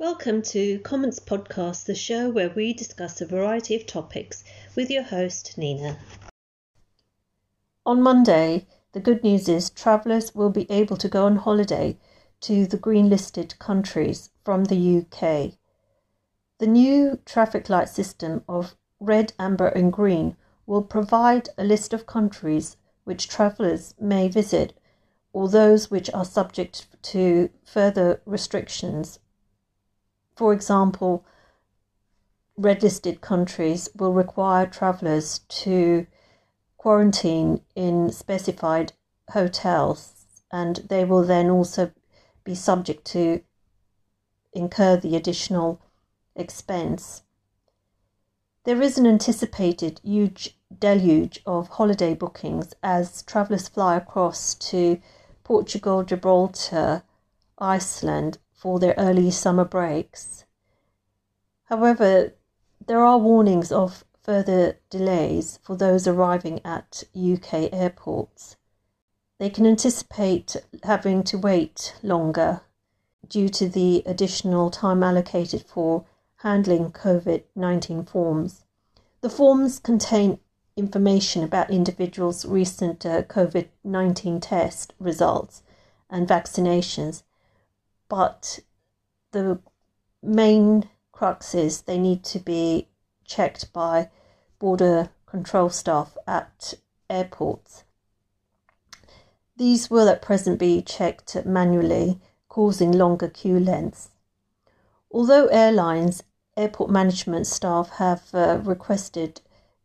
Welcome to Comments Podcast, the show where we discuss a variety of topics with your host, Nina. On Monday, the good news is travellers will be able to go on holiday to the green listed countries from the UK. The new traffic light system of red, amber, and green will provide a list of countries which travellers may visit or those which are subject to further restrictions. For example, red listed countries will require travellers to quarantine in specified hotels and they will then also be subject to incur the additional expense. There is an anticipated huge deluge of holiday bookings as travellers fly across to Portugal, Gibraltar, Iceland for their early summer breaks. However, there are warnings of further delays for those arriving at UK airports. They can anticipate having to wait longer due to the additional time allocated for handling COVID 19 forms. The forms contain information about individuals' recent uh, COVID 19 test results and vaccinations, but the main crux is they need to be checked by border control staff at airports. These will at present be checked manually, causing longer queue lengths. Although airlines, airport management staff have uh, requested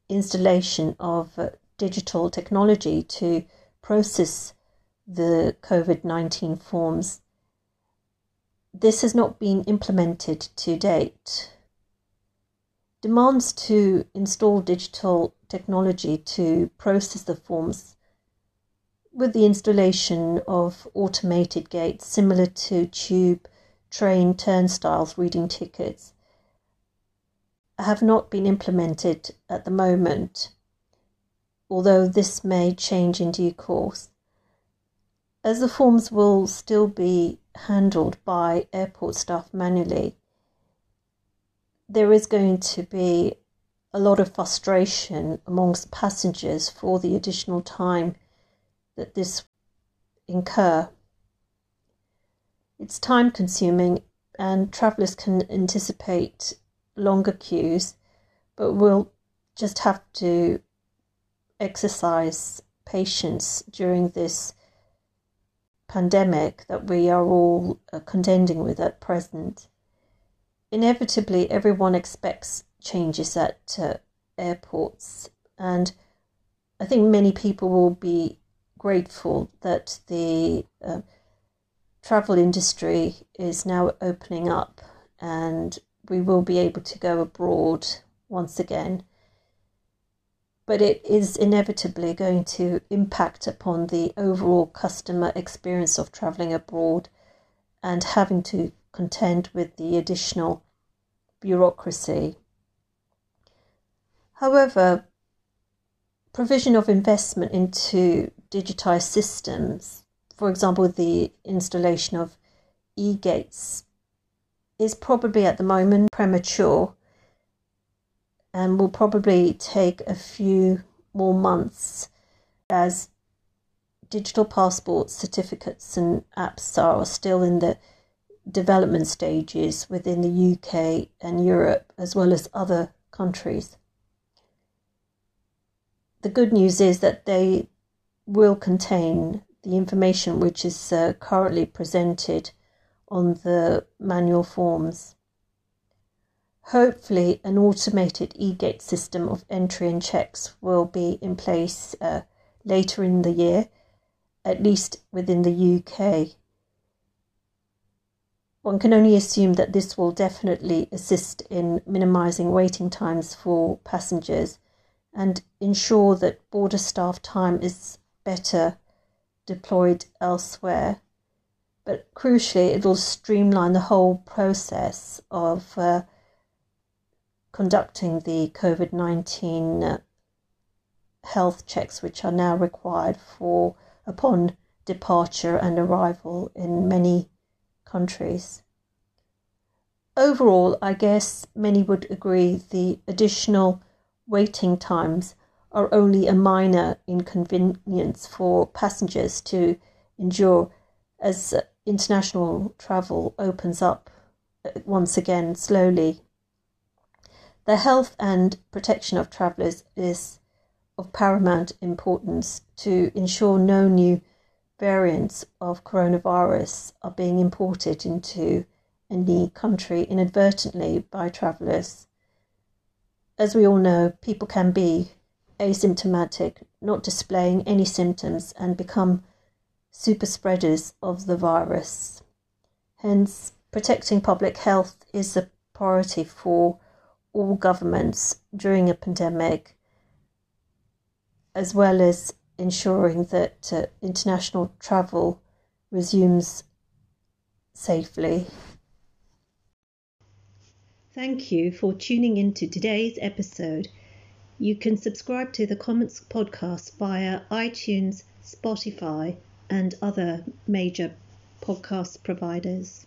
installation of uh, digital technology to process the COVID 19 forms. This has not been implemented to date. Demands to install digital technology to process the forms with the installation of automated gates similar to tube train turnstiles reading tickets have not been implemented at the moment, although this may change in due course. As the forms will still be handled by airport staff manually, there is going to be a lot of frustration amongst passengers for the additional time that this incur. It's time consuming and travellers can anticipate longer queues, but we'll just have to exercise patience during this pandemic that we are all uh, contending with at present. Inevitably, everyone expects changes at uh, airports, and I think many people will be grateful that the uh, travel industry is now opening up and we will be able to go abroad once again. But it is inevitably going to impact upon the overall customer experience of travelling abroad and having to contend with the additional bureaucracy. However, provision of investment into digitised systems, for example, the installation of e gates is probably at the moment premature and will probably take a few more months as digital passport certificates and apps are still in the development stages within the UK and Europe as well as other countries. The good news is that they will contain the information which is uh, currently presented on the manual forms. Hopefully, an automated e-gate system of entry and checks will be in place uh, later in the year, at least within the UK. One can only assume that this will definitely assist in minimising waiting times for passengers and ensure that border staff time is better deployed elsewhere but crucially, it'll streamline the whole process of uh, conducting the COVID 19 uh, health checks, which are now required for upon departure and arrival in many countries. overall, I guess many would agree the additional waiting times are only a minor inconvenience for passengers to endure as international travel opens up once again slowly. The health and protection of travellers is of paramount importance to ensure no new variants of coronavirus are being imported into any country inadvertently by travellers. As we all know, people can be asymptomatic, not displaying any symptoms, and become super spreaders of the virus. Hence, protecting public health is a priority for all governments during a pandemic, as well as ensuring that uh, international travel resumes safely. Thank you for tuning in to today's episode. You can subscribe to the Comments podcast via iTunes, Spotify, and other major podcast providers.